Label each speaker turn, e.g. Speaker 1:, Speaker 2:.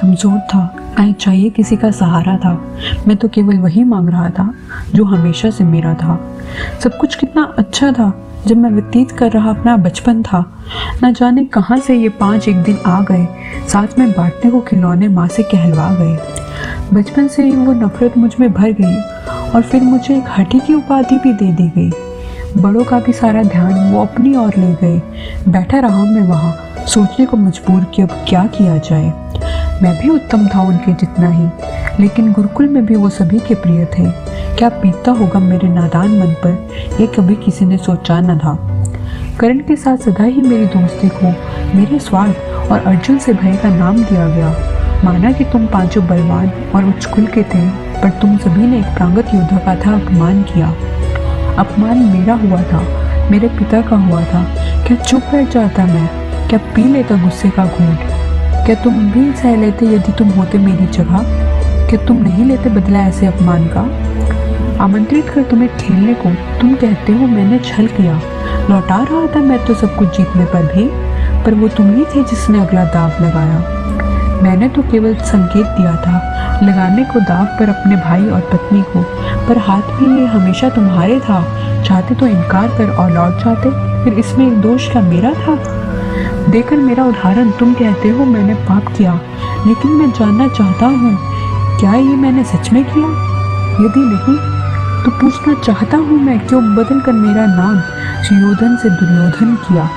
Speaker 1: कमज़ोर था। मैं चाहिए किसी का सहारा था। मैं तो केवल वही मांग रहा था, जो हमेशा से मेरा था। सब कुछ कितना अच्छा था, जब मैं व्यतीत कर रहा अपना बचपन था। न जाने कहाँ से ये पाँच एक दिन आ गए। साथ में बांटने को खिलौने माँ से कहलवा गए। बचपन से ही वो नफरत मुझमें भर गई और फिर मुझे एक हटी की उपाधि भी दे दी गई। बड़ों का भी सारा ध्यान वो अपनी ओर ले गए। बैठा रहा मैं वहाँ, सोचने को मजबूर कि अब क्या किया जाए। मैं भी उत्तम था उनके जितना ही। लेकिन गुरुकुल में भी वो सभी के प्रिय थे। क्या बीतता होगा मेरे नादान मन पर? ये कभी किसी ने सोचा न था। करण के साथ सदा ही मेरी दोस्ती को, मेरे स्वार्थ और अर्जुन से भय का नाम दिया गया। माना कि तुम पाँचों बलवान और उच्च कुल के थे, पर तुम सभी ने एक प्रांगत योद्धा का था अपमान किया। अपमान मेरा हुआ था, मेरे पिता का हुआ था। क्या चुप बैठ जाता मैं? क्या पी लेता गुस्से का घूंट? क्या तुम भी सह लेते यदि तुम होते मेरी जगह? क्या तुम नहीं लेते बदला ऐसे अपमान का? आमंत्रित कर तुम्हें खेलने को। तुम कहते हो, मैंने छल किया। लौटा रहा था मैं तो सब कुछ जीतने पर भी, पर वो तुम ही थे जिसने अगला दाव लगाया। मैंने तो केवल संकेत दिया था, लगाने को दाव पर अपने भाई और पत्नी को, पर हाथ भी ये हमेशा तुम्हारे था। चाहते तो इनकार कर और लौट जाते, फिर इसमें एक दोष क्या मेरा था? देकर मेरा उदाहरण तुम कहते हो, मैंने पाप किया। लेकिन मैं जानना चाहता हूँ, क्या ये मैंने सच में किया? यदि नहीं तो पूछना चाहता हूँ मैं, क्यों बदल कर मेरा नाम सुयोधन से दुर्योधन किया?